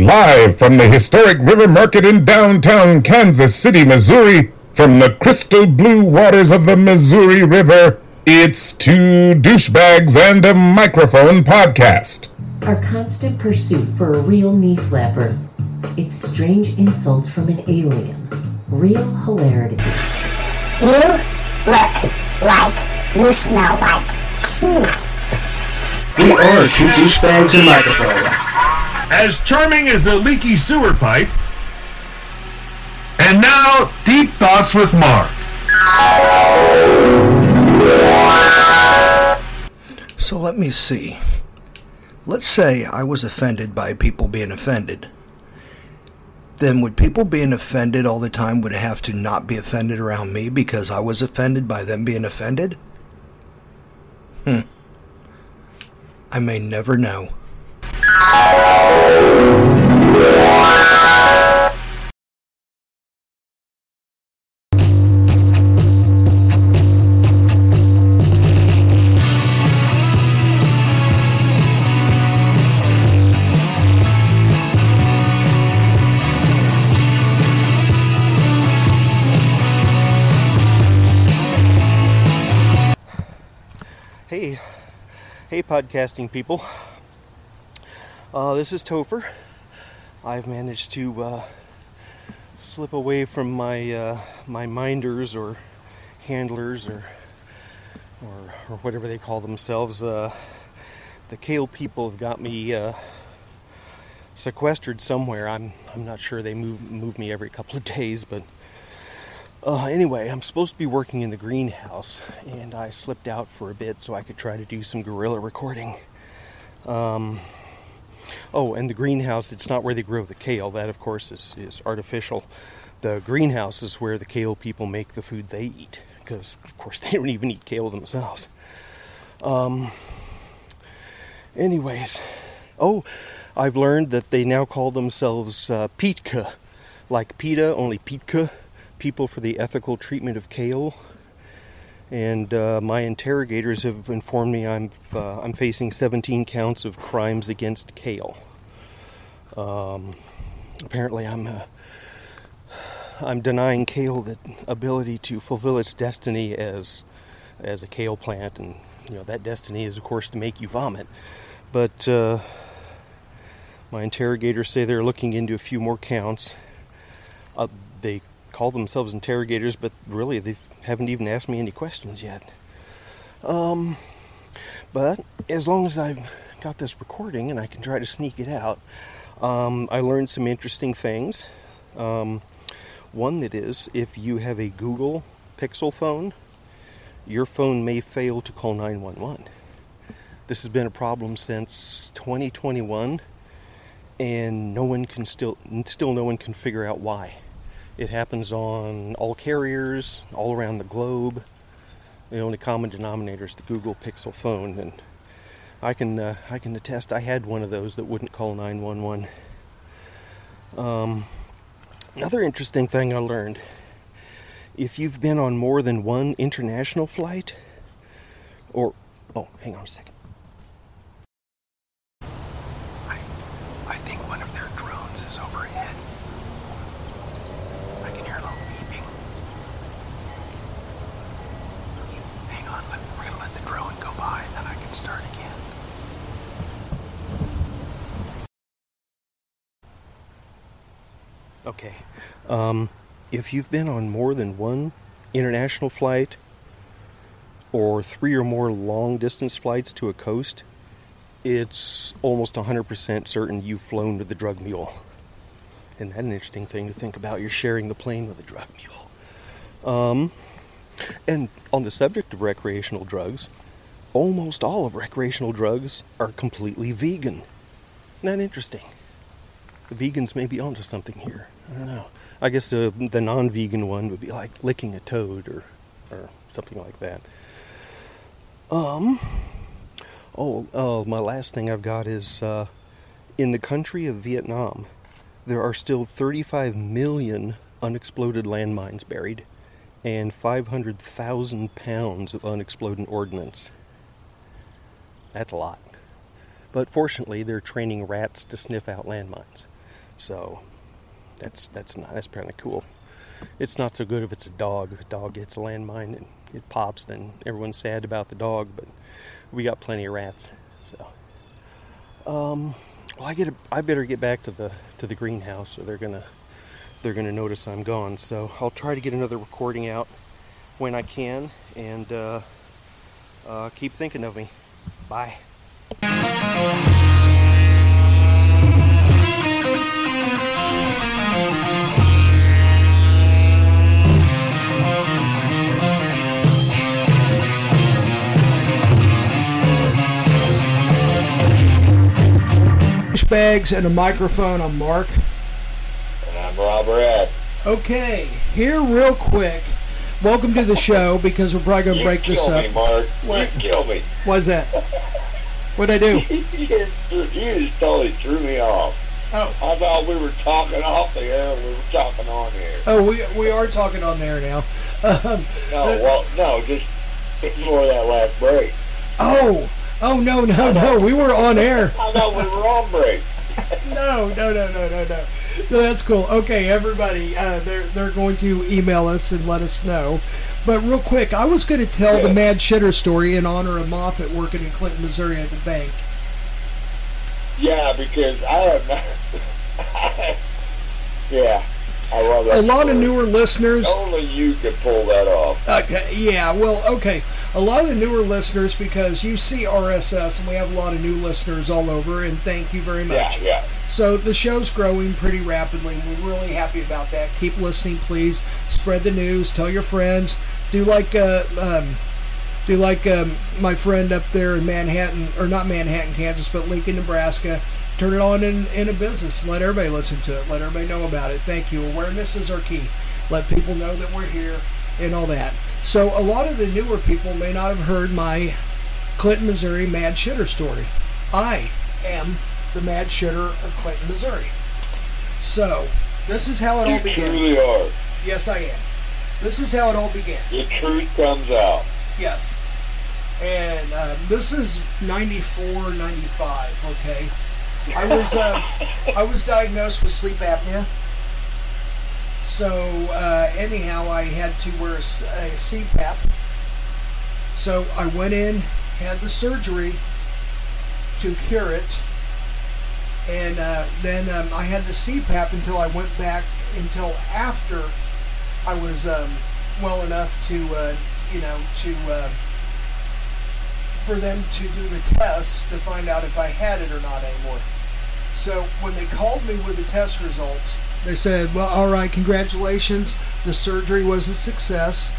Live from the historic River Market in downtown Kansas City, Missouri, from the crystal blue waters of the Missouri River, it's Two Douchebags and a Microphone podcast. Our constant pursuit for a real knee slapper. It's strange insults from an alien. Real hilarity. You look like you smell like cheese. We are two douchebags and microphone. As charming as a leaky sewer pipe. And now, deep thoughts with Mark. So let me see. Let's say I was offended by people being offended. Then would people being offended all the time would have to not be offended around me because I was offended by them being offended? Hmm. I may never know. Hey, hey, podcasting people. Uh, this is Topher. I've managed to uh, slip away from my uh, my minders or handlers or or, or whatever they call themselves. Uh, the Kale people have got me uh, sequestered somewhere. I'm I'm not sure. They move move me every couple of days, but uh, anyway, I'm supposed to be working in the greenhouse, and I slipped out for a bit so I could try to do some guerrilla recording. Um, oh, and the greenhouse, it's not where they grow the kale. That, of course, is, is artificial. The greenhouse is where the kale people make the food they eat, because, of course, they don't even eat kale themselves. Um, anyways, oh, I've learned that they now call themselves uh, Pitka, like PETA, only Pitka people for the ethical treatment of kale. And uh, my interrogators have informed me I'm uh, I'm facing 17 counts of crimes against kale. Um, apparently, I'm uh, I'm denying kale the ability to fulfill its destiny as as a kale plant, and you know that destiny is, of course, to make you vomit. But uh, my interrogators say they're looking into a few more counts. Uh, they call themselves interrogators, but really they haven't even asked me any questions yet. Um, but as long as I've got this recording and I can try to sneak it out, um, I learned some interesting things. Um, one that is, if you have a Google Pixel phone, your phone may fail to call 911. This has been a problem since 2021, and no one can still still no one can figure out why. It happens on all carriers all around the globe. The only common denominator is the Google Pixel phone, and I can uh, I can attest I had one of those that wouldn't call 911. Um, another interesting thing I learned: if you've been on more than one international flight, or oh, hang on a second. I, I think one of their drones is overhead. I can hear a little beeping. Hang on, let, we're gonna let the drone go by and then I can start again. Okay. Um, if you've been on more than one international flight or three or more long distance flights to a coast, it's almost 100% certain you've flown with the drug mule. Isn't that an interesting thing to think about? You're sharing the plane with a drug mule. Um, and on the subject of recreational drugs, almost all of recreational drugs are completely vegan. That interesting? The vegans may be onto something here. I don't know. I guess the the non-vegan one would be like licking a toad or or something like that. Um. Oh, oh, my last thing I've got is uh, in the country of Vietnam, there are still 35 million unexploded landmines buried and 500,000 pounds of unexploded ordnance. That's a lot. But fortunately, they're training rats to sniff out landmines. So that's that's not that's of cool. It's not so good if it's a dog. If a dog gets a landmine and it pops, then everyone's sad about the dog. But we got plenty of rats. So, um, well, I get a, I better get back to the to the greenhouse, or they're gonna they're gonna notice I'm gone. So I'll try to get another recording out when I can, and uh, uh, keep thinking of me. Bye. Bags and a microphone. I'm Mark. And I'm Robert. Okay, here real quick. Welcome to the show because we're probably gonna You break this up. me, Mark. What? You kill me. What's that? What'd I do? you, just, you just totally threw me off. Oh. I thought we were talking off the air. We were talking on the air. Oh, we we are talking on there now. Um, No, uh, well, no, just before that last break. oh, oh no, no, no. We were on air. I thought we were on break. No, no, no, no, no, no. No, that's cool. Okay, everybody, uh, they're they're going to email us and let us know. But real quick, I was going to tell the mad shitter story in honor of Moffat working in Clinton, Missouri at the bank. Yeah, because I have not. yeah, I love that. A lot of newer listeners. Only you could pull that off. Okay, yeah, well, okay. A lot of the newer listeners, because you see RSS, and we have a lot of new listeners all over, and thank you very Yeah, much. yeah. So the show's growing pretty rapidly. and We're really happy about that. Keep listening, please. Spread the news. Tell your friends. Do like uh, um, do like um, my friend up there in Manhattan, or not Manhattan, Kansas, but Lincoln, Nebraska. Turn it on in, in a business. Let everybody listen to it. Let everybody know about it. Thank you. Awareness is our key. Let people know that we're here and all that. So a lot of the newer people may not have heard my Clinton, Missouri mad shitter story. I am the mad shitter of Clinton, Missouri. So, this is how it all began. You truly are. Yes, I am. This is how it all began. The truth comes out. Yes. And uh, this is 94, 95, okay? I was uh, I was diagnosed with sleep apnea. So uh, anyhow, I had to wear a CPAP. So I went in, had the surgery to cure it, and uh, then um, I had the CPAP until I went back until after I was um, well enough to uh, you know to uh, for them to do the test to find out if I had it or not anymore. So when they called me with the test results, they said, "Well, all right, congratulations. The surgery was a success.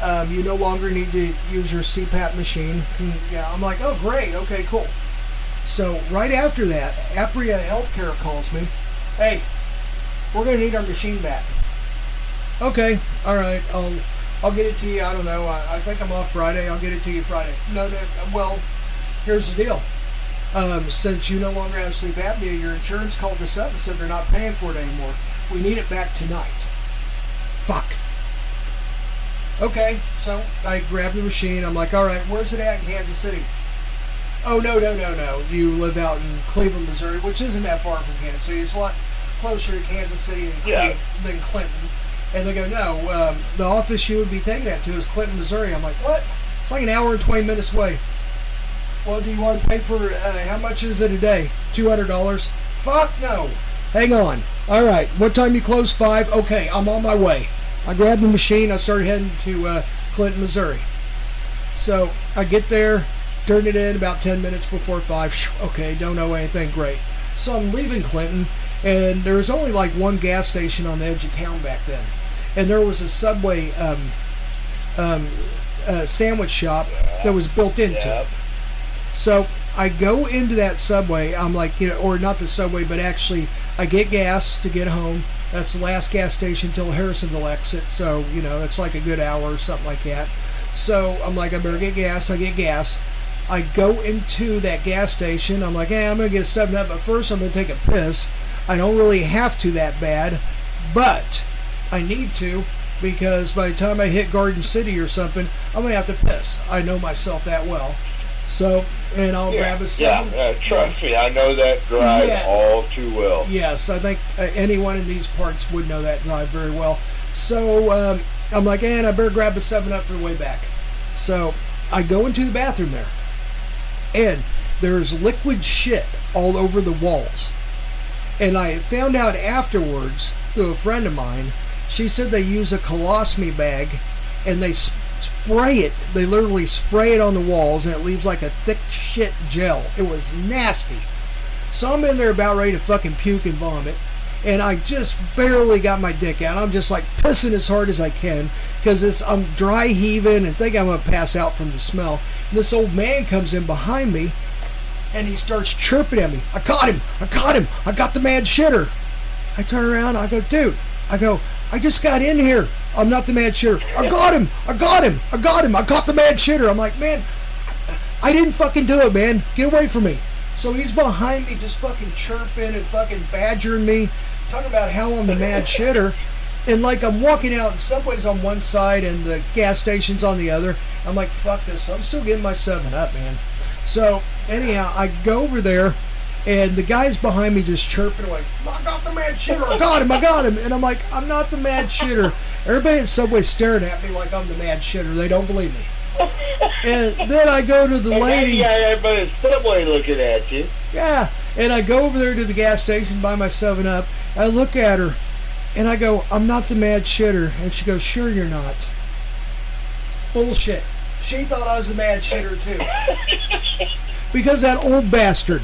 Um, you no longer need to use your CPAP machine." Yeah, I'm like, "Oh, great. Okay, cool." So right after that, Apria Healthcare calls me. Hey, we're gonna need our machine back. Okay, all right. I'll I'll get it to you. I don't know. I, I think I'm off Friday. I'll get it to you Friday. No, no. Well, here's the deal. Um, since you no longer have sleep apnea, your insurance called us up and said they're not paying for it anymore. We need it back tonight. Fuck. Okay, so I grabbed the machine. I'm like, all right, where's it at in Kansas City? Oh no, no, no, no. You live out in Cleveland, Missouri, which isn't that far from Kansas City. It's a lot closer to Kansas City than, Yeah. than Clinton. And they go, no, um, the office you would be taking that to is Clinton, Missouri. I'm like, what? It's like an hour and 20 minutes away. Well, do you want to pay for, uh, how much is it a day? $200? Fuck no. Hang on. All right. What time you close? Five? Okay, I'm on my way. I grabbed the machine. I started heading to uh, Clinton, Missouri. So I get there, turn it in about 10 minutes before 5. Okay, don't know anything. Great. So I'm leaving Clinton, and there was only like one gas station on the edge of town back then. And there was a Subway um, um, uh, sandwich shop that was built into it. So I go into that Subway. I'm like, you know, or not the Subway, but actually I get gas to get home. That's the last gas station till Harrisonville exit. So, you know, that's like a good hour or something like that. So I'm like, I better get gas. I get gas. I go into that gas station. I'm like, hey, I'm going to get 7 Up, but first I'm going to take a piss. I don't really have to that bad, but I need to because by the time I hit Garden City or something, I'm going to have to piss. I know myself that well. So, and I'll grab a Yeah, seven. uh, trust me, I know that drive Yeah. all too well. Yes, I think uh, anyone in these parts would know that drive very well. So um, I'm like, and I better grab a 7 Up for the way back. So I go into the bathroom there, and there's liquid shit all over the walls. And I found out afterwards through a friend of mine, she said they use a colostomy bag and they spray it. They literally spray it on the walls and it leaves like a thick shit gel. It was nasty. So I'm in there about ready to fucking puke and vomit. And I just barely got my dick out. I'm just like pissing as hard as I can because I'm dry heaving and think I'm going to pass out from the smell. And this old man comes in behind me and he starts chirping at me. I caught him. I caught him. I got the mad shitter. I turn around. I go, dude. I go, I just got in here. I'm not the mad shitter. I got him. I got him. I got him. I caught the mad shitter. I'm like, man, I didn't fucking do it, man. Get away from me. So he's behind me, just fucking chirping and fucking badgering me, talking about how I'm the mad shitter. And like I'm walking out, and Subway's on one side and the gas station's on the other. I'm like, fuck this. I'm still getting my seven up, man. So anyhow, I go over there, and the guy's behind me just chirping like, I got the mad shitter. I got him. I got him. And I'm like, I'm not the mad shitter. Everybody at Subway staring at me like I'm the mad shitter. They don't believe me. And then I go to the And lady. guy everybody at Subway looking at you. Yeah. And I go over there to the gas station, buy my 7 Up. I look at her and I go, I'm not the mad shitter. And she goes, Sure, you're not. Bullshit. She thought I was the mad shitter too. because that old bastard.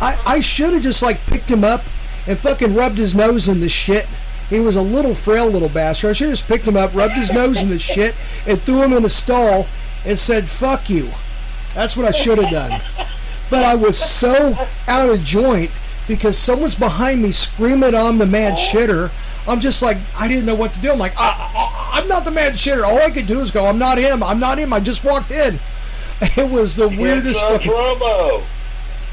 I, I should have just like picked him up and fucking rubbed his nose in the shit. He was a little frail little bastard. I should have just picked him up, rubbed his nose in the shit, and threw him in a stall and said, fuck you. That's what I should have done. But I was so out of joint because someone's behind me screaming I'm the mad shitter. I'm just like, I didn't know what to do. I'm like, I, I'm not the mad shitter. All I could do is go, I'm not him. I'm not him. I just walked in. It was the weirdest fucking. promo.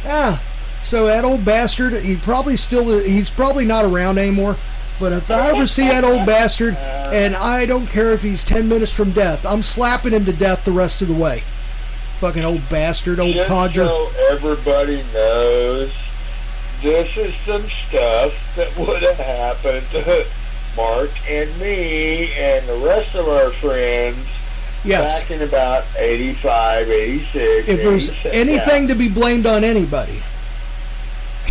Yeah. So that old bastard, he probably still he's probably not around anymore. But if I ever see that old bastard, and I don't care if he's ten minutes from death, I'm slapping him to death the rest of the way. Fucking old bastard, old Just codger. so everybody knows, this is some stuff that would have happened to Mark and me and the rest of our friends Yes. back in about 85, 86. If there's 87. anything to be blamed on anybody,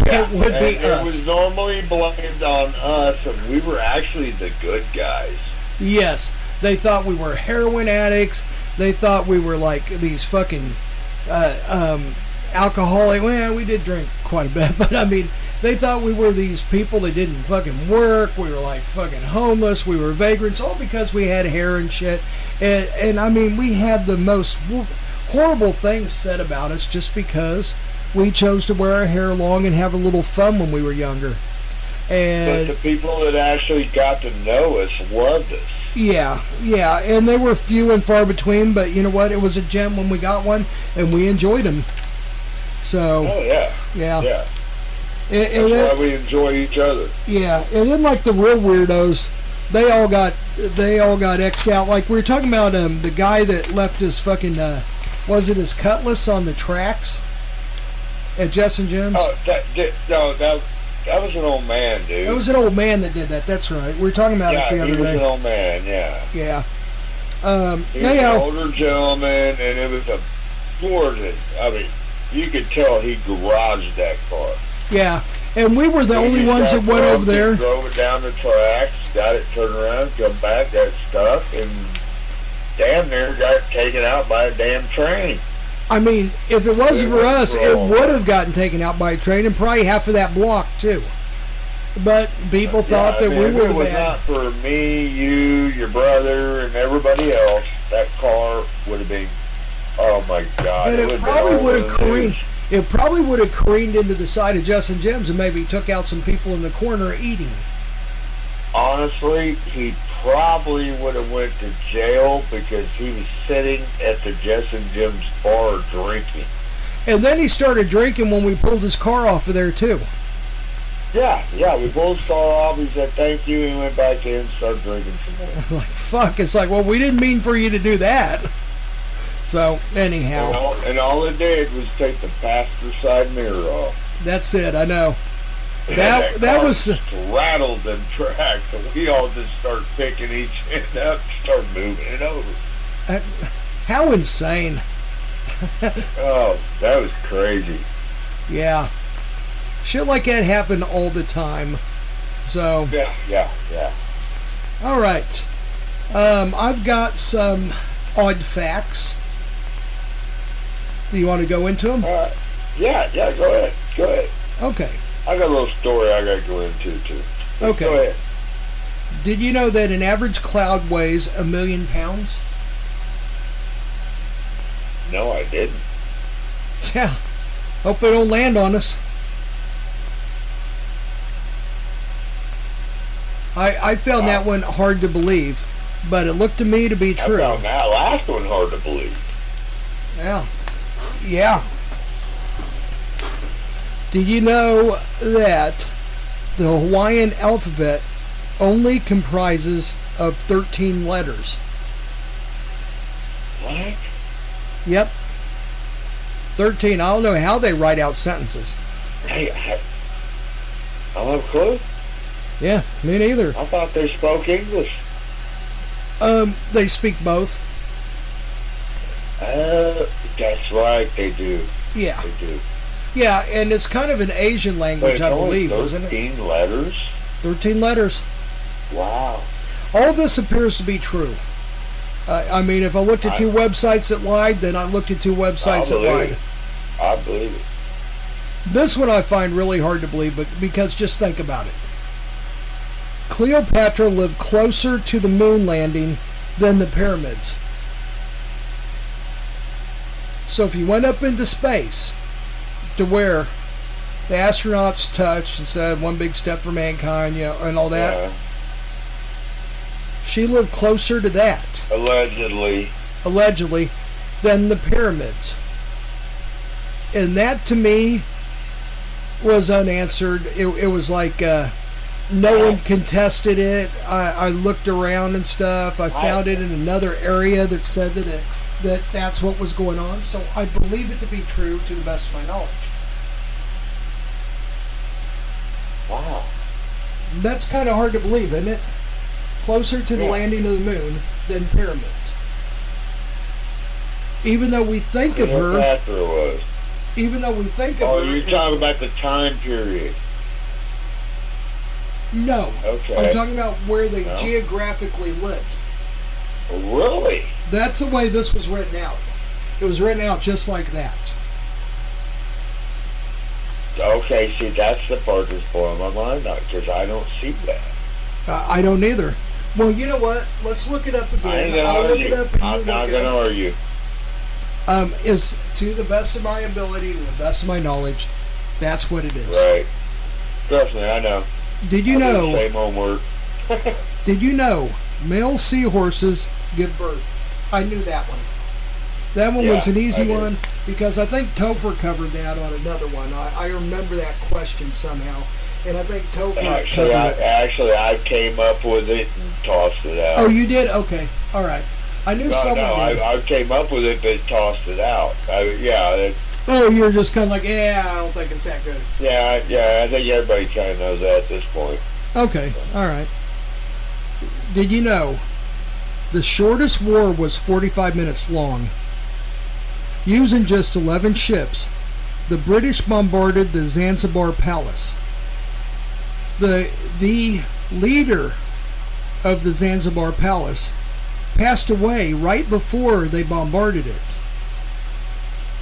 Yeah. it would And be it us. It was normally blamed on us, and we were actually the good guys. Yes, they thought we were heroin addicts. They thought we were like these fucking uh, um, alcoholic. Well, we did drink quite a bit, but I mean, they thought we were these people that didn't fucking work. We were like fucking homeless. We were vagrants, all because we had hair and shit. And, and I mean, we had the most horrible things said about us just because we chose to wear our hair long and have a little fun when we were younger. But And the people that actually got to know us loved us. Yeah, yeah, and they were few and far between, but you know what? It was a gem when we got one, and we enjoyed them. So, Oh, yeah. yeah. Yeah. And, and That's then, why we enjoy each other. yeah, and then like the real weirdos, they all got they all got xed out. Like we were talking about um the guy that left his fucking uh, was it his cutlass on the tracks at Jess and Jim's? Oh, that, that, no, that, that was an old man, dude. It was an old man that did that. That's right. We were talking about yeah, it the other day. he was an day. old man, yeah. Yeah. Um, He was an older gentleman, and it was a gorgeous. I mean, you could tell he garaged that car. Yeah, and we were the He only ones that went over there. Drove it down the tracks, got it turned around, come back, got stuck, and damn near got taken out by a damn train. I mean, if it wasn't for us, it would have gotten taken out by a train and probably half of that block too. But people thought Yeah, that I mean, we if were it the was bad. not for me, you, your brother, and everybody else, that car would have been. Oh my God! But it would've probably would have careened. It probably would have careened into the side of Jess and Jim's and maybe took out some people in the corner eating. Honestly, he probably would have went to jail because he was sitting at the and Jim's bar drinking. And then he started drinking when we pulled his car off of there too. Yeah, yeah. We both saw off. He said thank you. He went back in and started drinking some more. Like fuck, it's like, well, we didn't mean for you to do that. So And anyhow, all, and all it did was take the passenger side mirror off. that's it. I know. And That that car was just rattled them tracks, and we all just started picking each end up, and started moving it over. uh, how insane. Oh, that was crazy. Yeah. Shit like that happened all the time. So, Yeah, yeah, yeah. all right. Um, I've got some odd facts. Do you want to go into them? Right. Uh, yeah, yeah. Go ahead. Go ahead. Okay. I got a little story I got to go into too. Okay. Go ahead. Did you know that an average cloud weighs a million pounds? No, I didn't. Yeah. Hope it don't land on us. I I found that one hard to believe, but it looked to me to be true. I found that last one hard to believe. Yeah. Yeah. Did you know that the Hawaiian alphabet only comprises of 13 letters? What? Yep. 13. I don't know how they write out sentences. Hey, I, I don't have a clue. Yeah, me neither. I thought they spoke English. Um, they speak both. Uh, that's right, they do. Yeah. They do. Yeah, and it's kind of an Asian language, I believe, isn't it? 13 letters? 13 letters. Wow. All this appears to be true. Uh, I mean, if I looked at two websites that lied, then I looked at two websites that believe lied. it. I believe it. This one I find really hard to believe, but because just think about it. Cleopatra lived closer to the moon landing than the pyramids. So if you went up into space to where the astronauts touched and said one big step for mankind, you know, and all that, Yeah. she lived closer to that, Allegedly. allegedly, than the pyramids. And that to me was unanswered. It, it was like uh, no one contested it. I, I looked around and stuff. I found it in another area that said that it, that that's what was going on. So I believe it to be true to the best of my knowledge. Wow. That's kind of hard to believe, isn't it? Closer to the Yeah. landing of the moon than pyramids. Even though we think of her, Cleopatra was. even though we think of Oh, her, you're talking about the time period. no. Okay. I'm talking about where they No. geographically lived. Really? That's the way this was written out. It was written out just like that. Okay, see, that's the part that's blowing my mind out because I don't see that. Uh, I don't either. Well, you know what? Let's look it up again. I'll look it up and I'm you not gonna up. argue. Um, is to the best of my ability, to the best of my knowledge, that's what it is. Right. Trust me, I know. Did you I know? Same homework. Did you know male seahorses give birth? I knew that one. That one was an easy one because I think Topher covered that on another one. I, I remember that question somehow, and I think Topher Actually, covered I, it. actually, I came up with it and tossed it out. Oh, you did? Okay, all right. I knew no, someone no. I, I came up with it, but tossed it out. I, yeah, that, oh, you were just kind of like, yeah, I don't think it's that good. yeah, yeah. I think everybody kind of knows that at this point. Okay, all right. Did you know the shortest war was 45 minutes long? Using just 11 ships, the British bombarded the Zanzibar Palace. The, the leader of the Zanzibar Palace passed away right before they bombarded it.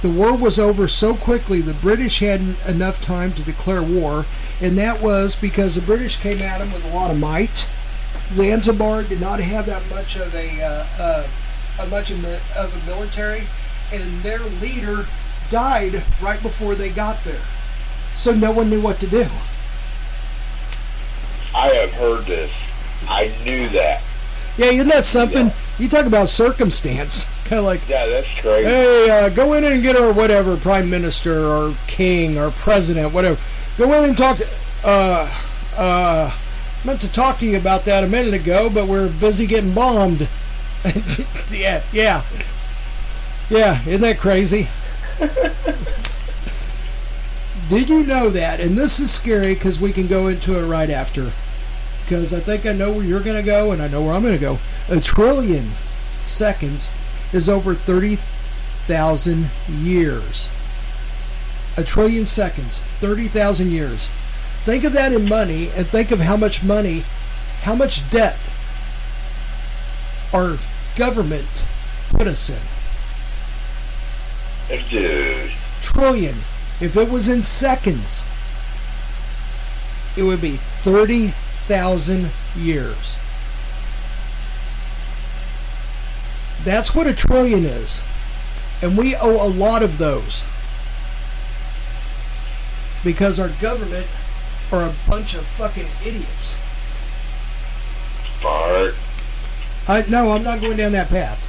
The war was over so quickly the British hadn't enough time to declare war, and that was because the British came at them with a lot of might. Zanzibar did not have that much of a uh, uh, a much of a, of a military, and their leader died right before they got there, so no one knew what to do. I have heard this. I knew that. Yeah, isn't that something? You talk about circumstance, kind of like Yeah, that's crazy. Hey, uh, go in and get our whatever prime minister or king or president, whatever. Go in and talk. Uh, uh, meant to talk to you about that a minute ago, but we're busy getting bombed. yeah, yeah. Yeah, isn't that crazy? Did you know that? And this is scary because we can go into it right after. Because I think I know where you're going to go and I know where I'm going to go. A trillion seconds is over 30,000 years. A trillion seconds, 30,000 years. Think of that in money and think of how much money, how much debt our government put us in. Dude. Trillion. If it was in seconds, it would be 30,000 years. That's what a trillion is. And we owe a lot of those. Because our government are a bunch of fucking idiots. Fart. I no, I'm not going down that path.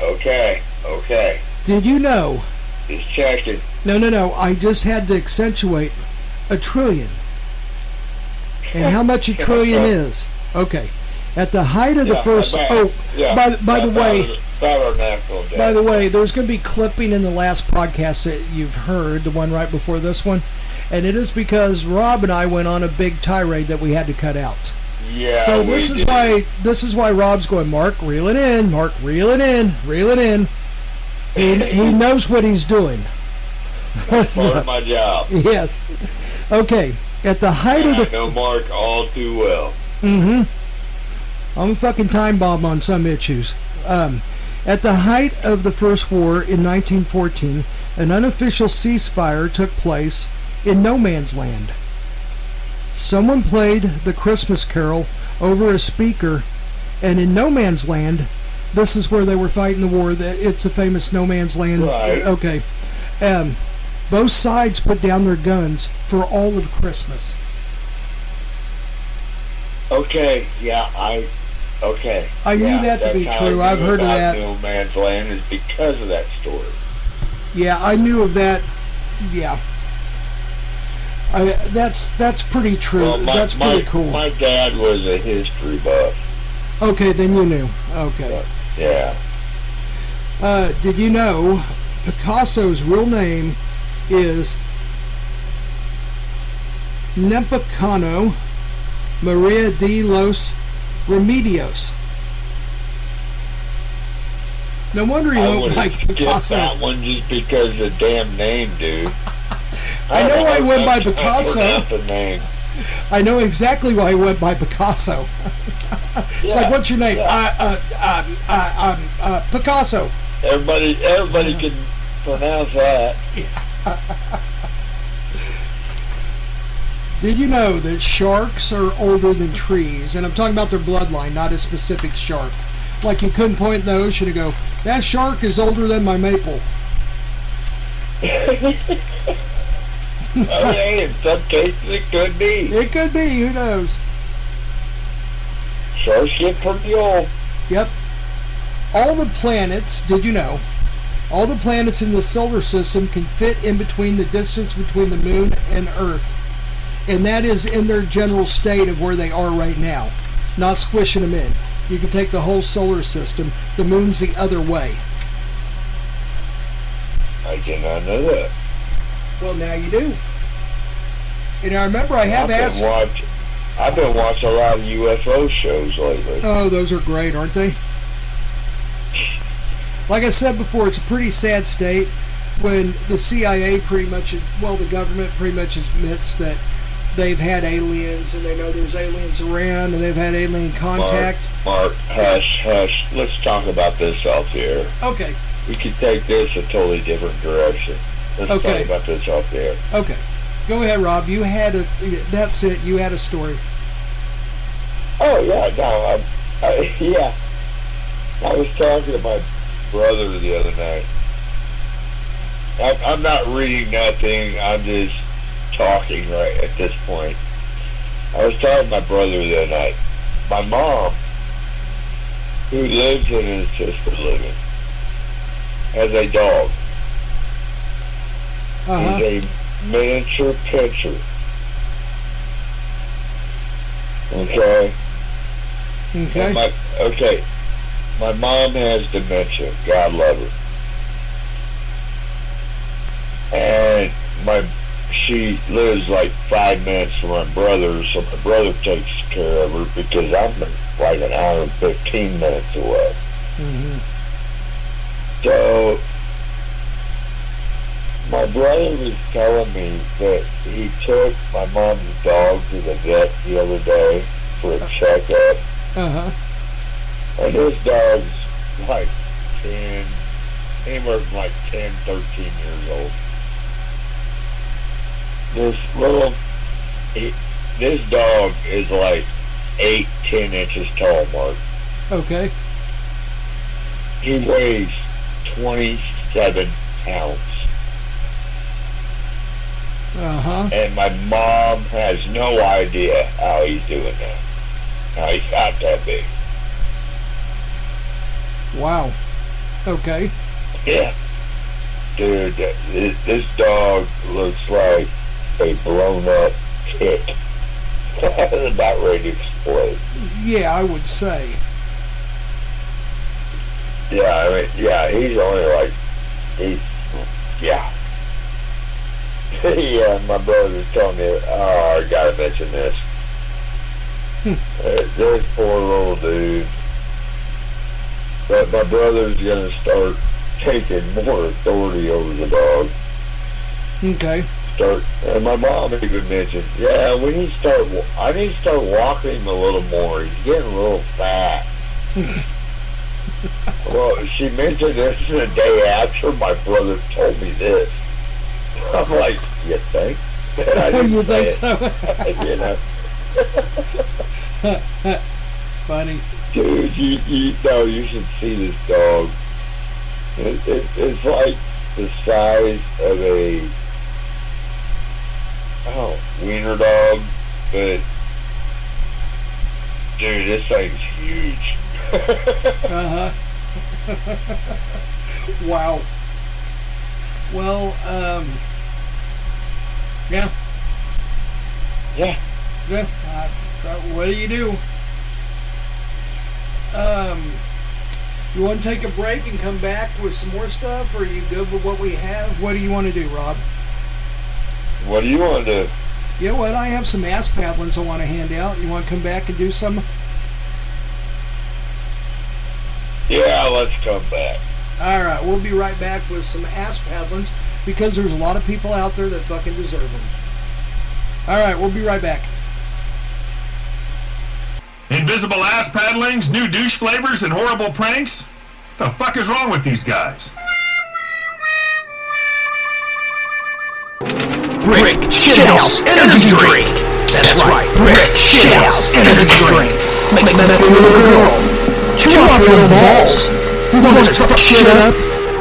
Okay. Okay. Did you know? Just checking. No, no, no. I just had to accentuate a trillion. And how much a trillion is. Okay. At the height of the first about- oh yeah, by by the that- that way was- that was natural by the way, there's going to be clipping in the last podcast that you've heard, the one right before this one, and it is because Rob and I went on a big tirade that we had to cut out. Yeah. so this is did. why this is why Rob's going, Mark, reel it in, Mark, reel it in, reel it in. He, he knows what he's doing. Part of my job. yes. Okay. At the height of I the know Mark all too well. Mm-hmm. I'm a fucking time bomb on some issues. Um, at the height of the First War in 1914, an unofficial ceasefire took place in no man's land. Someone played the Christmas Carol over a speaker, and in no man's land, this is where they were fighting the war. It's a famous no man's land. Right. Okay. Um, both sides put down their guns for all of Christmas. Okay. Yeah. I. Okay. I knew that to be true. I've heard of that. No man's land is because of that story. Yeah, I knew of that. Yeah. I, that's that's pretty true. Well, my, that's my, pretty cool. My dad was a history buff. okay, then you knew. Okay. Yeah. Uh, did you know Picasso's real name is Nepomuceno Maria de los Remedios? No wonder he went would like Picasso. that one just because of the damn name, dude. I know I went by I Picasso. pronounce the name. I know exactly why he went by Picasso. it's Yeah, like, what's your name? yeah. Uh, uh, um, uh, um, uh, Picasso. Everybody, everybody can pronounce that. Yeah. Did you know that sharks are older than trees? And I'm talking about their bloodline, not a specific shark. Like you couldn't point in the ocean and go, that shark is older than my maple. Okay, in some cases it could be. It could be, who knows? Sharks get pretty old. Yep. All the planets, did you know? All the planets in the solar system can fit in between the distance between the moon and Earth. And that is in their general state of where they are right now, not squishing them in. You can take the whole solar system, the moon's the other way. I did not know that. Well, now you do. And I remember I have I've asked. watch, I've been watching a lot of UFO shows lately. Oh, those are great, aren't they? Like I said before, it's a pretty sad state when the CIA pretty much, well, the government pretty much admits that they've had aliens and they know there's aliens around and they've had alien contact. Mark, Mark, hush, hush. Let's talk about this off here. Okay, We could take this a totally different direction. Let's Okay. talk about this off there. okay. Go ahead, Rob. You had a. That's it. You had a story. Oh yeah, no, I, I, yeah. I was talking to my brother the other night. I'm, I'm not reading nothing. I'm just talking right at this point. I was talking to my brother the other night. My mom, who lives in an assisted living, has a dog. Uh huh. He's a miniature pinscher. Okay. Okay. My, okay. my mom has dementia. God love her. And my she lives like five minutes from my brother, so my brother takes care of her because I'm like an hour and fifteen minutes away. Mm-hmm. So my brother was telling me that he took my mom's dog to the vet the other day for a checkup, Uh huh. and his dog's like 10, anywhere from like 10, 13 years old. This little, he, this dog is like 8, 10 inches tall, Mark. Okay. He weighs 27 pounds. Uh huh. and my mom has no idea how he's doing that. How he's got that big. Wow. Okay. Yeah. Dude, this, this dog looks like a blown up kick. About ready to explode. Yeah, I would say. Yeah, I mean, yeah, he's only like, he's, yeah. yeah, my brother was telling me, oh, I gotta mention this. Hmm. Uh, this poor little dude. But my brother's gonna start taking more authority over the dog. Okay. Start, and my mom even mentioned, yeah, we need to start. I need to start walking him a little more. He's getting a little fat. well, she mentioned this the day after my brother told me this. I'm like, you think? I didn't you think so? you know, Funny. dude, you, you no, you should see this dog. It, it, it's like the size of a oh wiener dog, but dude, this thing's huge. Uh huh. wow. Well, um, yeah, yeah. yeah. Uh, so what do you do? Um, you want to take a break and come back with some more stuff, or are you good with what we have? What do you want to do, Rob? What do you want to do? You know what? I have some ass paddlings I want to hand out. You want to come back and do some? Yeah, let's come back. All right, we'll be right back with some ass paddlings because there's a lot of people out there that fucking deserve them. All right, we'll be right back. Invisible ass paddlings, new douche flavors, and horrible pranks? The fuck is wrong with these guys? Brick Shithouse Energy Drink. That's right, Brick Shithouse Energy Drink. Make make that little girl. Chew off your balls. You want to fuck shit up?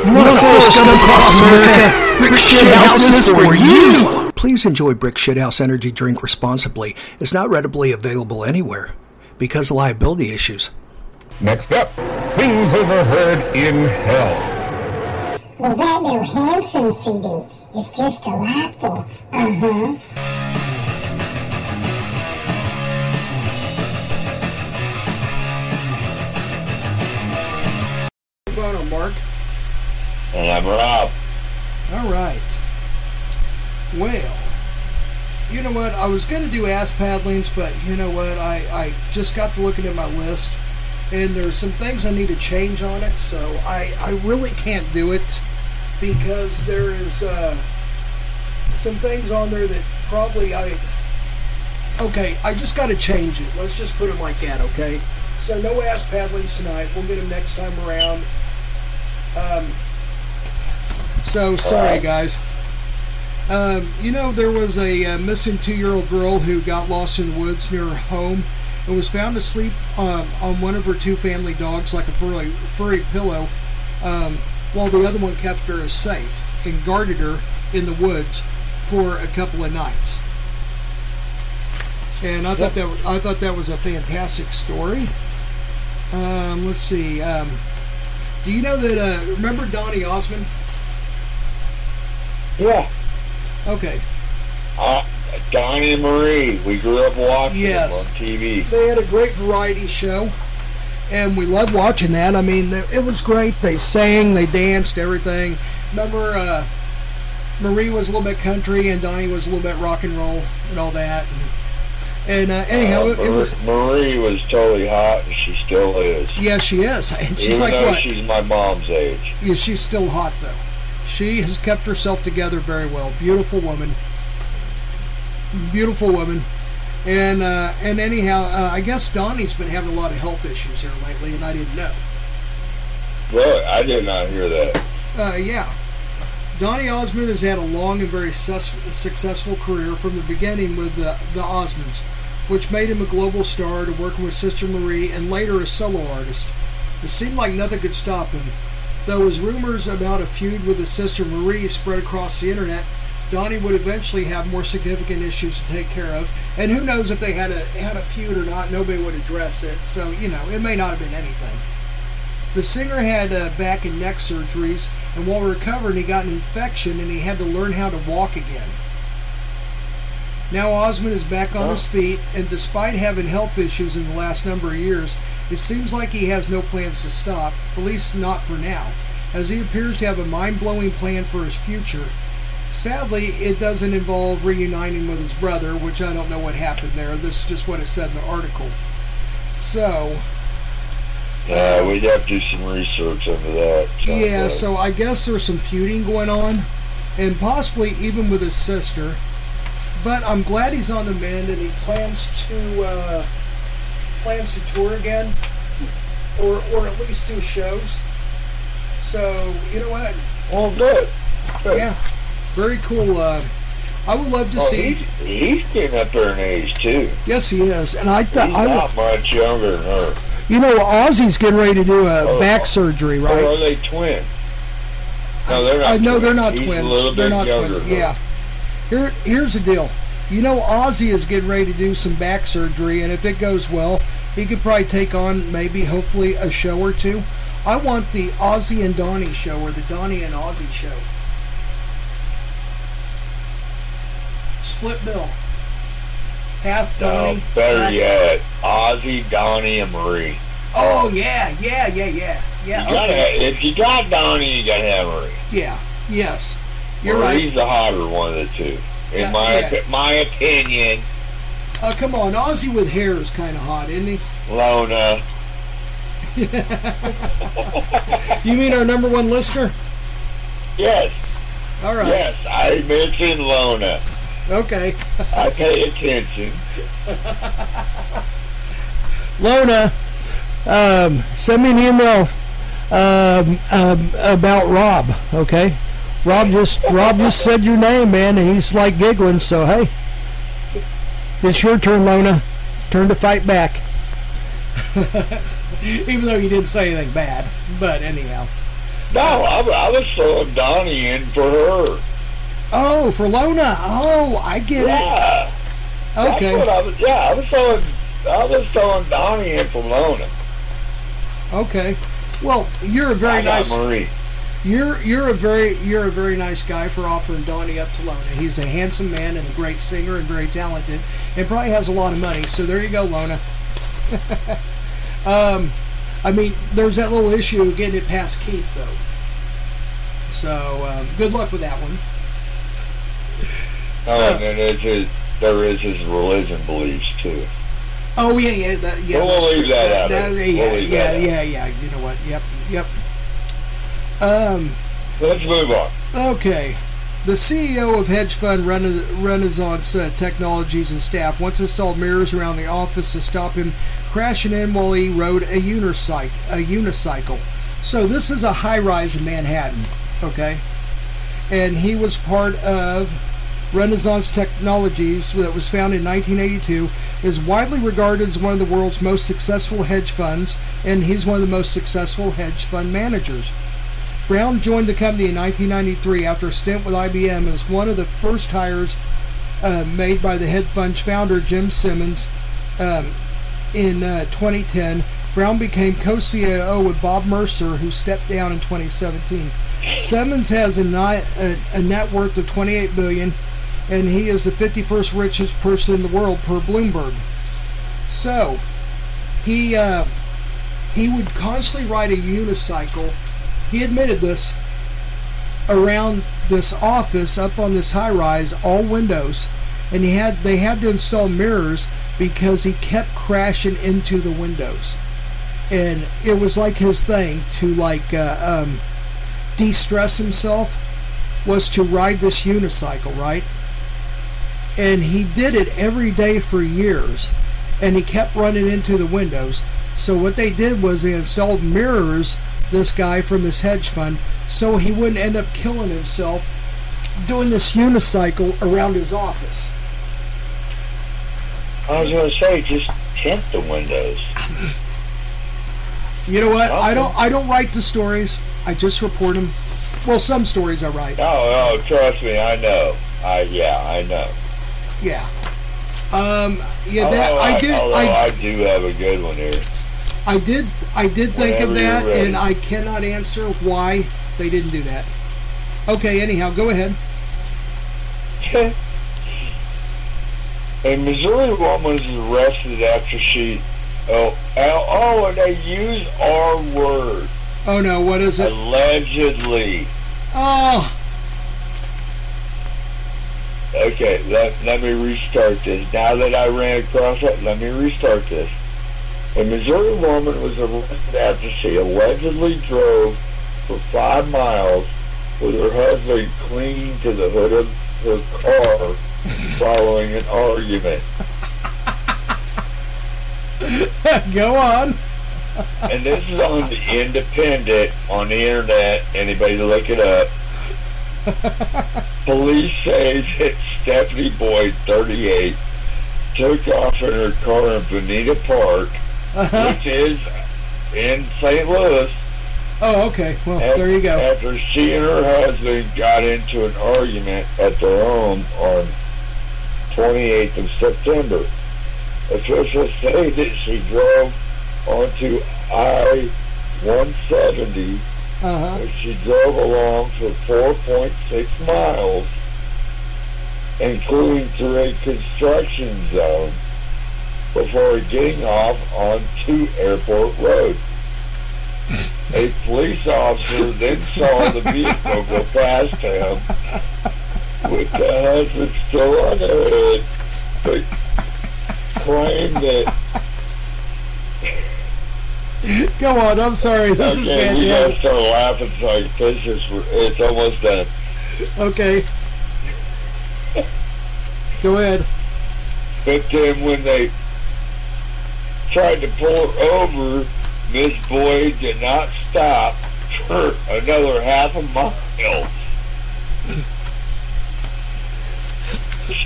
You want to throw scum across America? Brick Shithouse is for you. Please enjoy Brick Shithouse Energy Drink responsibly. It's not readily available anywhere because of liability issues. Next up, things overheard in hell. Well, that new Hanson CD is just delightful. Uh huh. And I'm Rob. All right. Well, you know what? I was going to do ass paddlings, but you know what? I, I just got to looking at my list, and there's some things I need to change on it, so I, I really can't do it because there is uh, some things on there that probably I. Okay, I just got to change it. Let's just put it like that, okay? So no ass paddlings tonight. We'll get them next time around. Um, so sorry, guys. Um, you know, there was a uh, missing two-year-old girl who got lost in the woods near her home and was found asleep um, on one of her two family dogs, like a furry, furry pillow, um, while the other one kept her safe and guarded her in the woods for a couple of nights. And I thought that I thought that was a fantastic story. Um, let's see. Um, do you know that? Uh, remember Donny Osmond? Yeah. Okay. Uh, Donny and Marie. We grew up watching Yes. them on TV. They had a great variety show, and we loved watching that. I mean, it was great. They sang, they danced, everything. Remember, uh, Marie was a little bit country, and Donny was a little bit rock and roll and all that. And, and uh, anyhow, Uh, it, it was. Marie was totally hot, and she still is. Yeah, she is. And she's Even like though what? she's my mom's age. Yeah, she's still hot though. She has kept herself together very well. Beautiful woman. Beautiful woman. And uh, and anyhow, uh, I guess Donny's been having a lot of health issues here lately, and I didn't know. Well, I did not hear that. Uh, yeah. Donny Osmond has had a long and very successful career from the beginning with the, the Osmonds, which made him a global star to working with Sister Marie and later a solo artist. It seemed like nothing could stop him. Though his rumors about a feud with his sister Marie spread across the internet, Donny would eventually have more significant issues to take care of. And who knows if they had a had a feud or not? Nobody would address it. So you know, it may not have been anything. The singer had uh, back and neck surgeries, and while recovering, he got an infection and he had to learn how to walk again. Now Osmond is back on his feet, and despite having health issues in the last number of years, it seems like he has no plans to stop, at least not for now, as he appears to have a mind blowing plan for his future. Sadly, it doesn't involve reuniting with his brother, which I don't know what happened there. This is just what it said in the article. So, Uh, we'd have to do some research into that. Yeah, so I guess there's some feuding going on, and possibly even with his sister. But I'm glad he's on the mend, and he plans to uh, plans to tour again, or or at least do shows. So you know what? Well, good. good. Yeah, very cool. Uh, I would love to Oh, see. he's, he's getting up there in age too. Yes, he is, and I thought He's I not would. much younger than her. You know, Ozzy's getting ready to do a Oh, back surgery, Or are right? they twins? No, they're not. I know they're not He's twins. They're not twins. Yeah. Here, here's the deal. You know, Ozzy is getting ready to do some back surgery, and if it goes well, he could probably take on maybe, hopefully, a show or two. I want the Ozzy and Donny show or the Donny and Ozzy show. Split bill. Half No, Donny. better half- yet, Ozzy, Donny, and Marie. Oh yeah, yeah, yeah, yeah, yeah. You gotta okay. have, if you got Donny, you gotta have Marie. Yeah. Yes. You're Marie's right. the hotter one of the two, in Yeah, my yeah. my opinion. Oh come on, Ozzy with hair is kind of hot, isn't he? Lona. You mean our number one listener? Yes, All right. yes, I mentioned Lona. Okay. I pay attention. Lona, um, send me an email um, um, about Rob. Okay. Rob just Rob just said your name, man, and he's like giggling. So hey, it's your turn, Lona. Turn to fight back. Even though you didn't say anything bad, but anyhow. No, I, I was throwing Donny in for her. Oh, for Lona. Oh, I get Yeah, it. that's what I was. Yeah, I was throwing. I was throwing Donny in for Lona. Okay. Well, you're a very I got nice. Marie. You're you're a very you're a very nice guy for offering Donny up to Lona. He's a handsome man and a great singer and very talented, and probably has a lot of money. So there you go, Lona. um, I mean, there's that little issue of getting it past Keith though. So um, good luck with that one. Oh, So- and there's his, there is his religion beliefs too. Oh yeah, yeah, that, yeah. But we'll leave that out yeah, We'll yeah, yeah, yeah. You know what? Yep, yep. Um. Let's move on. Okay. The CEO of hedge fund Rena- Renaissance uh, Technologies and staff once installed mirrors around the office to stop him crashing in while he rode a unicycle. A unicycle. So this is a high rise in Manhattan. Okay. And he was part of Renaissance Technologies that was founded in 1982 is widely regarded as one of the world's most successful hedge funds and he's one of the most successful hedge fund managers. Brown joined the company in 1993 after a stint with IBM as one of the first hires uh, made by the hedge fund's founder Jim Simons um, in uh, 2010. Brown became co-CEO with Bob Mercer, who stepped down in 2017. Simmons has a, ni- a, a net worth of 28 billion, and he is the 51st richest person in the world per Bloomberg. So, he uh, he would constantly ride a unicycle. He admitted this around this office up on this high rise, all windows, and he had they had to install mirrors because he kept crashing into the windows, and it was like his thing to like uh, um, de-stress himself was to ride this unicycle, right? And he did it every day for years, and he kept running into the windows. So what they did was they installed mirrors. This guy from his hedge fund, so he wouldn't end up killing himself doing this unicycle around his office. I was going to say, just tint the windows. You know what? I don't. I don't write the stories. I just report them. Well, some stories I write. Oh, oh, trust me, I know. I yeah, I know. Yeah. Um. Yeah. That Although I did. Although I, I, do have a good one here. I did. I did think of that, and I cannot answer why they didn't do that. Okay. Anyhow, go ahead. A Missouri woman was arrested after she. Oh, oh, oh, and they use our word. Oh no. What is it? Allegedly. Oh. Okay, let, let me restart this. Now that I ran across it, let me restart this. A Missouri woman was arrested after she allegedly drove for five miles with her husband clinging to the hood of her car following an argument. go on. And this is on the Independent on the internet. Anybody look it up. Police say that Stephanie Boyd, 38, took off in her car in Bonita Park, Uh-huh. which is in St. Louis. Oh, okay. Well, af- there you go. After she and her husband got into an argument at their home on 28th of September. Officials say that she drove onto I-170 Uh-huh. she drove along for 4.6 miles, including through a construction zone, before getting off onto Airport Road. A police officer then saw the vehicle go past him with the husband still on the hood, but claimed that Go on. I'm sorry. This is okay, we gotta fantastic. start laughing so I can finish this. It's almost done. Okay. Go ahead. But then when they tried to pull her over, Miss Boyd did not stop for another half a mile.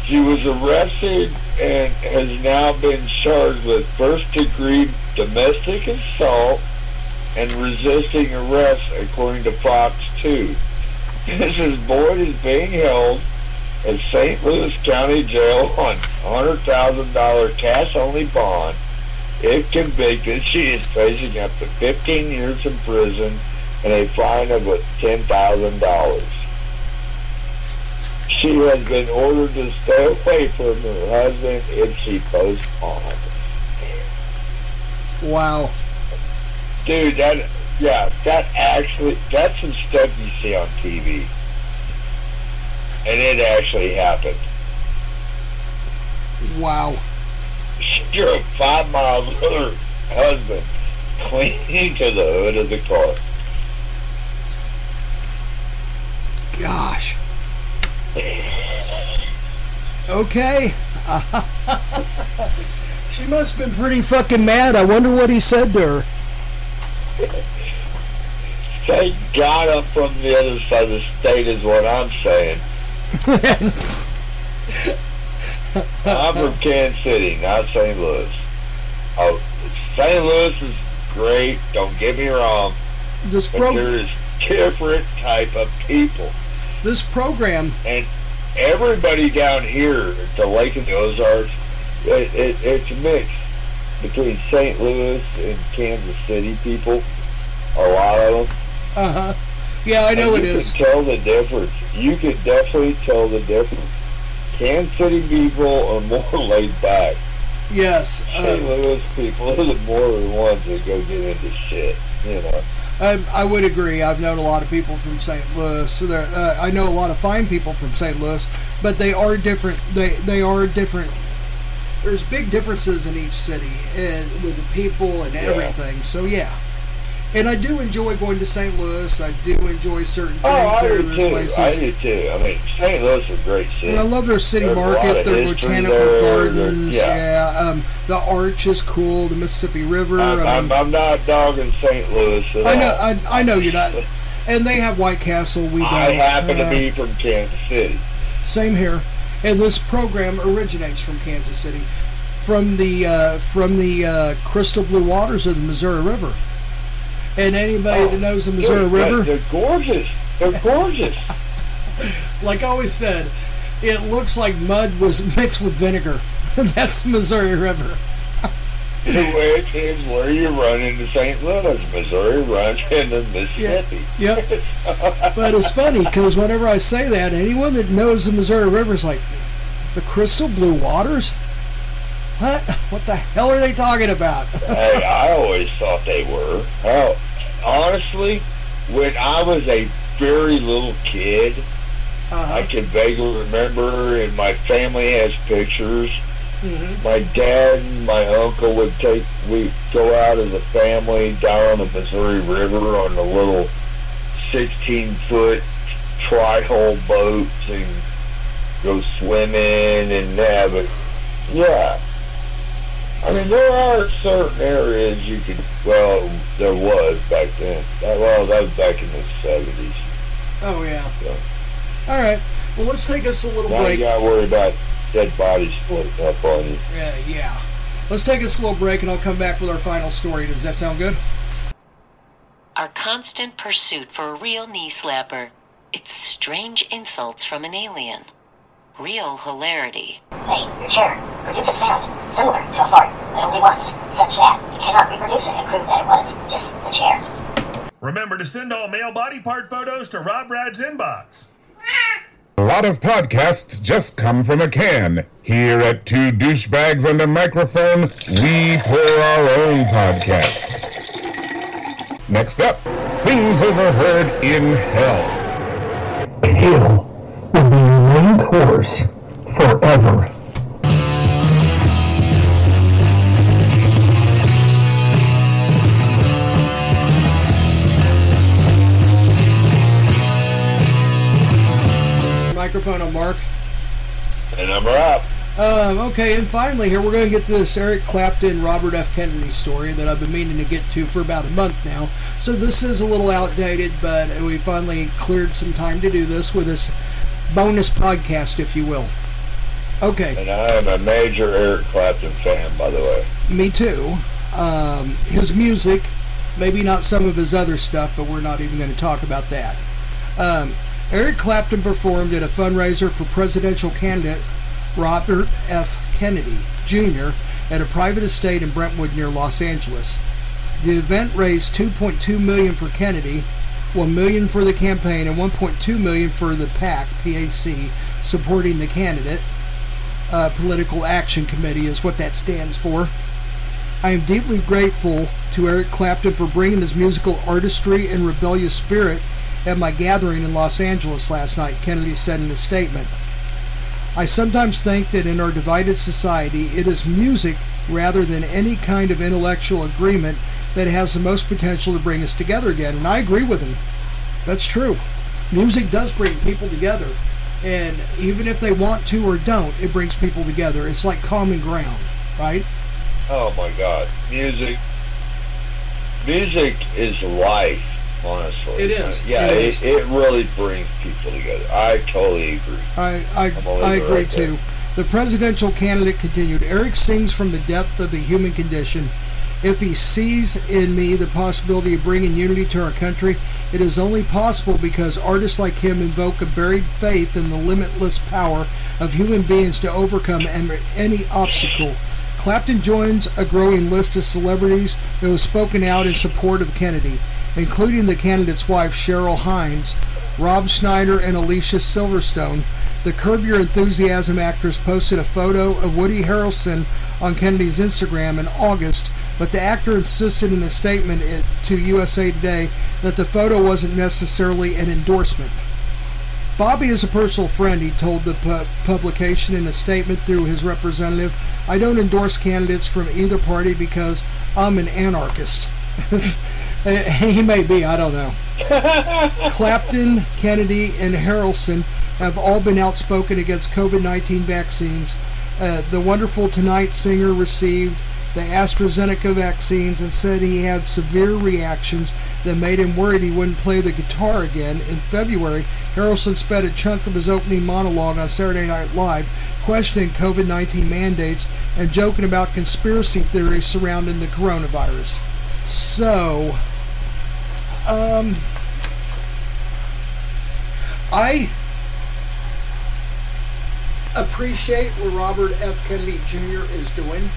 She was arrested and has now been charged with first degree domestic assault and resisting arrest according to Fox 2. Mrs. Boyd is being held at St. Louis County Jail on $100,000 cash-only bond. If convicted, she is facing up to 15 years in prison and a fine of $10,000. She has been ordered to stay away from her husband if she posts bond. Wow. Dude, that, yeah, that actually, that's some stuff you see on TV. And it actually happened. Wow. She drove five miles with her husband clinging to the hood of the car. Gosh. Okay. she must have been pretty fucking mad. I wonder what he said to her. Thank God I'm from the other side of the state is what I'm saying. I'm from Kansas City, not St. Louis. Oh, St. Louis is great, don't get me wrong, This but pro- there is different type of people. this program And everybody down here at the Lake of the Ozarks, it, it, it's a mix between St. Louis and Kansas City people. A lot of them. Uh-huh. Yeah, I know And it you is. can tell the difference. You can definitely tell the difference. Kansas City people are more laid back. Yes. St. Um, Louis people are the more the ones that go get into shit. You know. I, I would agree. I've known a lot of people from St. Louis. So there, uh, I know a lot of fine people from St. Louis, but they are different. They they are different. There's big differences in each city and with the people and everything. So yeah, and I do enjoy going to St. Louis. I do enjoy certain things Oh, I there. do too. places. I do too. I mean, St. Louis is a great city. And I love their city There's market, their botanical there. gardens. Yeah. Yeah, um, the arch is cool. The Mississippi River. I'm, I I'm, I'm not dogging St. Louis I know. I, I know you're not. And they have White Castle. We don't. I happen Uh, to be from Kansas City. Same here. And this program originates from Kansas City, from the uh, from the uh, crystal blue waters of the Missouri River. And anybody that oh. knows the Missouri Dude, River, They're gorgeous. They're gorgeous. like I always said, it looks like mud was mixed with vinegar. That's the Missouri River. Which is where you run into St. Louis. Missouri runs into Mississippi. Yep. But it's funny because whenever I say that, anyone that knows the Missouri River is like, the crystal blue waters? What? What the hell are they talking about? hey, I always thought they were. Hell, honestly, when I was a very little kid, Uh-huh. I can vaguely remember, and my family has pictures. Mhm. My dad and my uncle would take, we go out as a family down the Missouri River on the little 16 foot tri-hull boats and go swimming and have it. Yeah. I mean, there are certain areas you could, well, there was back then. That, well, that was back in the 70s. Oh, yeah. So. All right. Well, let's take us a little Now break. you gotta worry about dead bodies floating up on you. Yeah, yeah. Let's take us a little break and I'll come back with our final story. Does that sound good? Our constant pursuit for a real knee slapper. It's strange insults from an alien. Real hilarity. Hey, your chair. Produce a sound similar to a fart, but only once, such that you cannot reproduce it and prove that it was just the chair. Remember to send all male body part photos to Rob Rad's inbox. A lot of podcasts just come from a can. Here at Two Douchebags and a Microphone, we pour our own podcasts. Next up, Things Overheard in Hell. In Hell will be your main course forever. Microphone on Mark. And I'm up. Um, okay, and finally, here we're going to get to this Eric Clapton, Robert F. Kennedy story that I've been meaning to get to for about a month now. So this is a little outdated, but we finally cleared some time to do this with this bonus podcast, if you will. Okay. And I am a major Eric Clapton fan, by the way. Me too. Um, his music, maybe not some of his other stuff, but we're not even going to talk about that. Um, Eric Clapton performed at a fundraiser for presidential candidate Robert F. Kennedy Jr. at a private estate in Brentwood near Los Angeles. The event raised 2.2 million for Kennedy, 1 million for the campaign, and 1.2 million for the PAC (PAC) supporting the candidate. Uh, Political Action Committee is what that stands for. I am deeply grateful to Eric Clapton for bringing his musical artistry and rebellious spirit at my gathering in Los Angeles last night, Kennedy said in a statement. I sometimes think that in our divided society, it is music rather than any kind of intellectual agreement that has the most potential to bring us together again. And I agree with him. That's true. Music does bring people together. And even if they want to or don't, it brings people together. It's like common ground, right? Oh my God, music. Music is life, honestly. It is. Yeah, It it, is. it, really brings people together. I totally agree. I, I, I agree right there. too. The presidential candidate continued Eric sings from the depth of the human condition. If he sees in me the possibility of bringing unity to our country, it is only possible because artists like him invoke a buried faith in the limitless power of human beings to overcome any obstacle. Clapton joins a growing list of celebrities who have spoken out in support of Kennedy, including the candidate's wife Cheryl Hines, Rob Schneider, and Alicia Silverstone. The Curb Your Enthusiasm actress posted a photo of Woody Harrelson on Kennedy's Instagram in August, but the actor insisted in a statement to USA Today that the photo wasn't necessarily an endorsement. Bobby is a personal friend, he told the pu- publication in a statement through his representative. I don't endorse candidates from either party because I'm an anarchist. he may be, I don't know. Clapton, Kennedy, and Harrelson have all been outspoken against COVID 19 vaccines. Uh, the Wonderful Tonight singer received the AstraZeneca vaccines and said he had severe reactions that made him worried he wouldn't play the guitar again. In February, Harrelson spent a chunk of his opening monologue on Saturday Night Live questioning COVID 19 mandates and joking about conspiracy theories surrounding the coronavirus. So, um, I appreciate what Robert F. Kennedy Jr. is doing.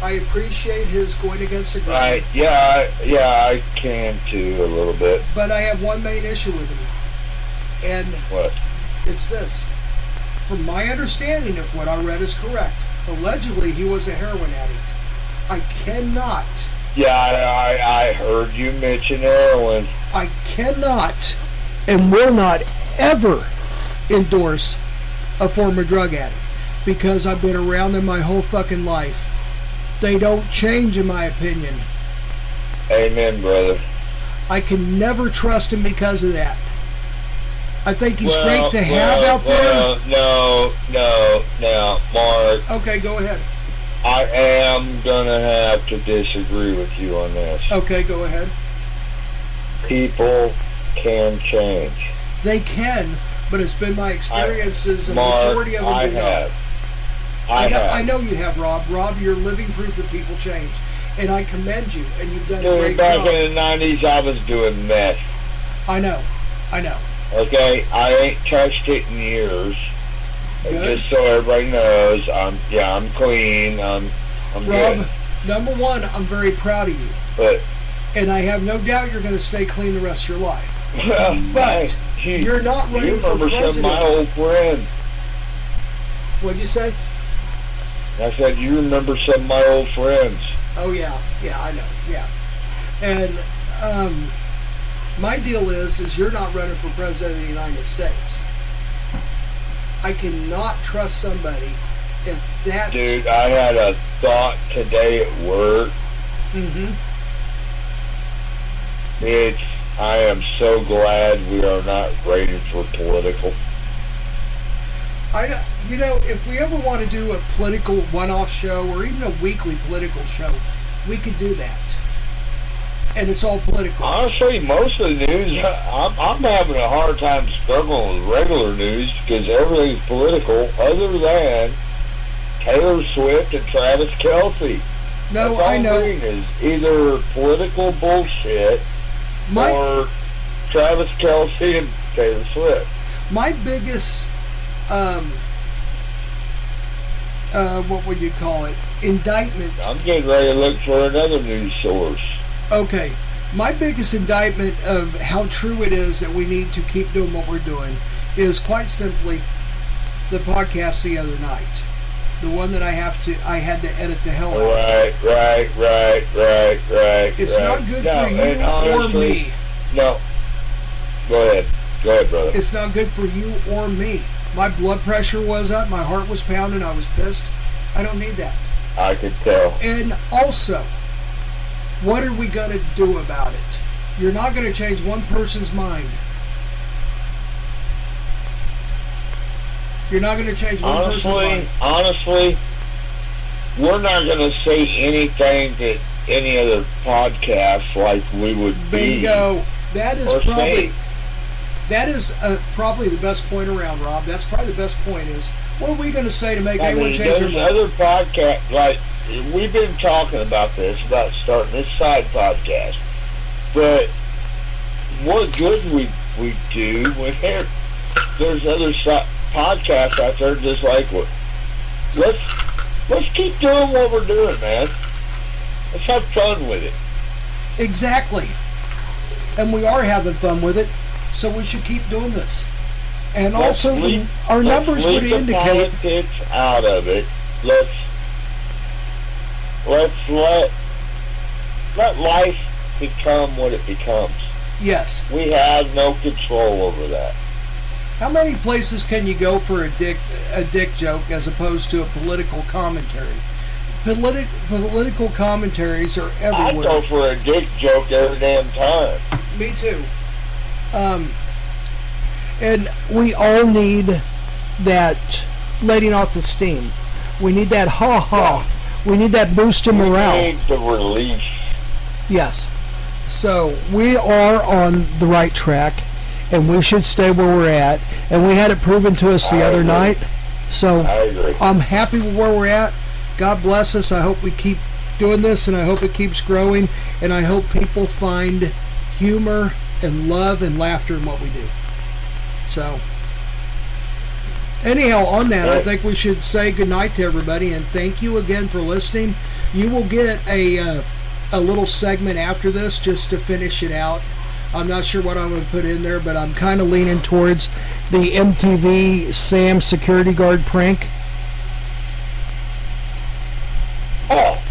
I appreciate his going against the grain. Right. Yeah. I, yeah. I can too a little bit. But I have one main issue with him, and What? it's this. From my understanding, if what I read is correct, allegedly he was a heroin addict. I cannot, Yeah. I, I I heard you mention heroin. I cannot, and will not ever endorse a former drug addict because I've been around them my whole fucking life. They don't change, in my opinion. Amen, brother. I can never trust him because of that. I think he's Well, great to have well, out there. well, no, no, no, Mark. Okay, go ahead. I am gonna have to disagree with you on this. Okay, go ahead. People can change. They can, but it's been my experiences, and Mark, majority of them I do have. not. I, I know. I know you have, Rob. Rob, you're living proof that people change, and I commend you, and you've done a Dude, great back job. in the '90s, I was doing meth. I know, I know. Okay, I ain't touched it in years. Good. Just so everybody knows, I'm yeah, I'm clean. I'm I'm Rob, good. number one, I'm very proud of you, But and I have no doubt you're going to stay clean the rest of your life. well, But hey, you're not you running for remember some of my old friends. What'd you say? I said you remember some of my old friends. Oh yeah, yeah, I know, yeah. And um, my deal is, is you're not running for president of the United States. I cannot trust somebody if that. Dude, I had a thought today at work. Mm-hmm. It's I am so glad we are not rated for political. I, you know, if we ever want to do a political one-off show or even a weekly political show, we could do that. And it's all political. Honestly, most of the news, I'm, I'm having a hard time struggling with regular news because everything's political, other than Taylor Swift and Travis Kelce. No, That's all I know. is either political bullshit My- or Travis Kelce and Taylor Swift. My biggest, um, uh, what would you call it? Indictment. I'm getting ready to look for another news source. Okay. My biggest indictment of how true it is that we need to keep doing what we're doing is quite simply the podcast the other night. The one that I have to, I had to edit the hell out of. Right, right, right, right, right. It's right. not good No, for you and or me. No. Go ahead. Go ahead, brother. It's not good for you or me. My blood pressure was up, my heart was pounding, I was pissed. I don't need that. I could tell. And also, what are we going to do about it? You're not going to change one person's mind. You're not going to change one person's Honestly, mind. honestly, we're not going to say anything that any other podcast like we would be. Bingo. That is probably say- that is uh, probably the best point around, Rob. That's probably the best point. Is what are we going to say to make I anyone mean, change their there's mind? other podcasts like we've been talking about this about starting this side podcast, but what good we we do when there there's other podcasts out there just like what let's let's keep doing what we're doing, man. Let's have fun with it. Exactly. And we are having fun with it, so we should keep doing this. And Let's also, the, leave- our let's numbers would the indicate. politics out of it. Let's let's let let life become what it becomes. Yes. We have no control over that. How many places can you go for a dick a dick joke as opposed to a political commentary? Politic, political commentaries are everywhere. I go for a dick joke every damn time. Me too. Um, and we all need that letting off the steam. We need that ha ha. We need that boost in morale. We need the release. Yes. So we are on the right track, and we should stay where we're at. And we had it proven to us the I other agree. night. So. I'm happy with where we're at. God bless us. I hope we keep doing this, and I hope it keeps growing. And I hope people find humor and love and laughter in what we do. So, anyhow, on that, I think we should say goodnight to everybody and thank you again for listening. You will get a uh, a little segment after this just to finish it out. I'm not sure what I'm going to put in there, but I'm kind of leaning towards the MTV Sam security guard prank. Oh.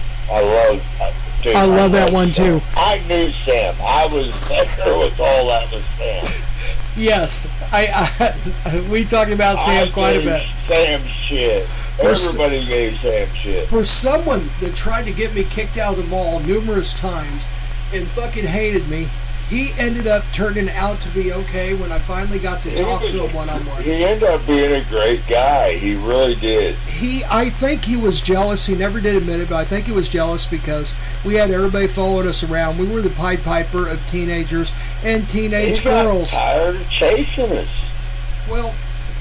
Dude, I love that one, Sam. too. I knew Sam. I was there with all that was Sam. Yes, I, I we talked about Sam I quite a bit. Sam shit. For s- Everybody gave Sam shit. For someone that tried to get me kicked out of the mall numerous times and fucking hated me, he ended up turning out to be okay when I finally got to talk to him one on one. He ended up being a great guy. He really did. He, I think he was jealous. He never did admit it, but I think he was jealous because we had everybody following us around. We were the Pied Piper of teenagers and teenage he girls. tired of chasing us. Well,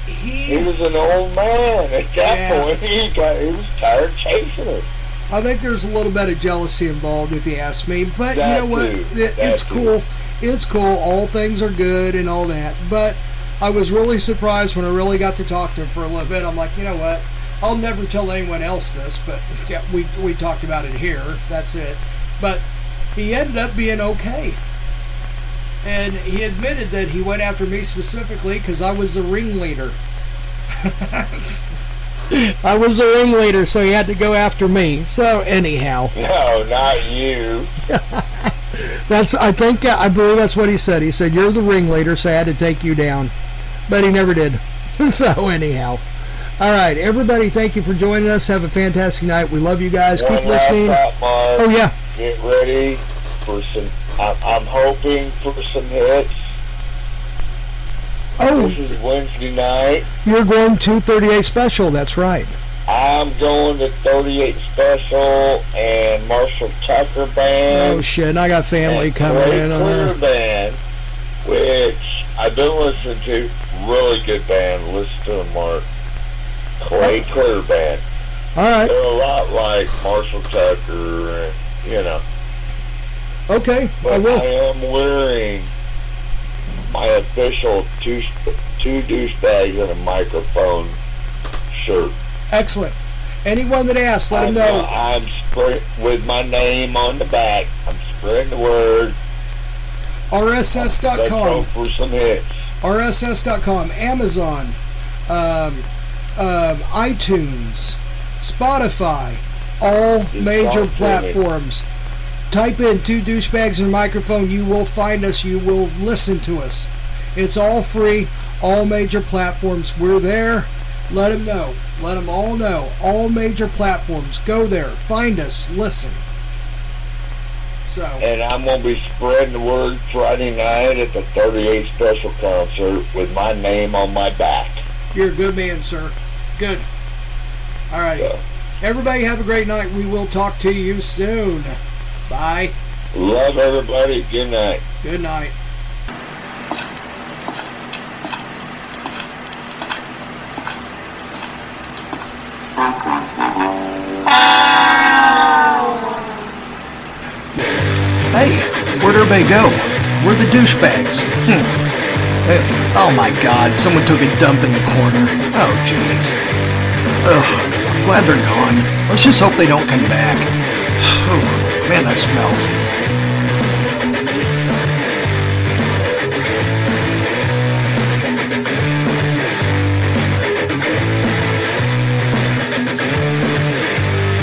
He was an old man at that Yeah. point. He got he was tired of chasing us. I think there's a little bit of jealousy involved, if you ask me. But That you know what? It- it's too. cool. It's cool. All things are good and all that. But I was really surprised when I really got to talk to him for a little bit. I'm like, you know what? I'll never tell anyone else this, but yeah, we we talked about it here. That's it. But he ended up being okay. And he admitted that he went after me specifically because I was the ringleader. I was the ringleader, so he had to go after me. So anyhow, No, not you. that's I think uh, I believe that's what he said. He said you're the ringleader, so I had to take you down, but he never did. so anyhow, all right, everybody, thank you for joining us. Have a fantastic night. We love you guys. One Keep listening. thought, Mark. Oh yeah, Get ready for some. I'm, I'm hoping for some hits. Oh. This is Wednesday night. you're going to 38 special. That's right. I'm going to 38 Special and Marshall Tucker Band. Oh shit, and I got family coming in on Clear there. Band, which I've been listening to. Really good band. Listen to them, Mark. Clay Clear Band. All right. They're a lot like Marshall Tucker, and you know. Okay, I But I, will. am wearing my official two two douchebags and a microphone shirt. Excellent. Anyone that asks, let I'm, them know. I'm spread with my name on the back. I'm spreading the word. RSS.com. for some hits. RSS.com, Amazon, um, um, iTunes, Spotify, all major all streaming. platforms. Type in two douchebags and a microphone. You will find us. You will listen to us. It's all free. All major platforms. We're there. Let them know. Let them all know. All major platforms. Go there. Find us. Listen. So. And I'm gonna be spreading the word Friday night at the 38 Special concert with my name on my back. You're a good man, sir. Good. All right. Everybody have a great night. We will talk to you soon. Bye. Love everybody. Good night. Good night. Hey, where'd everybody go? We're the douchebags. Hmm. Hey, oh my god, someone took a dump in the corner. Oh jeez. Ugh, glad they're gone. Let's just hope they don't come back. Man, that smells.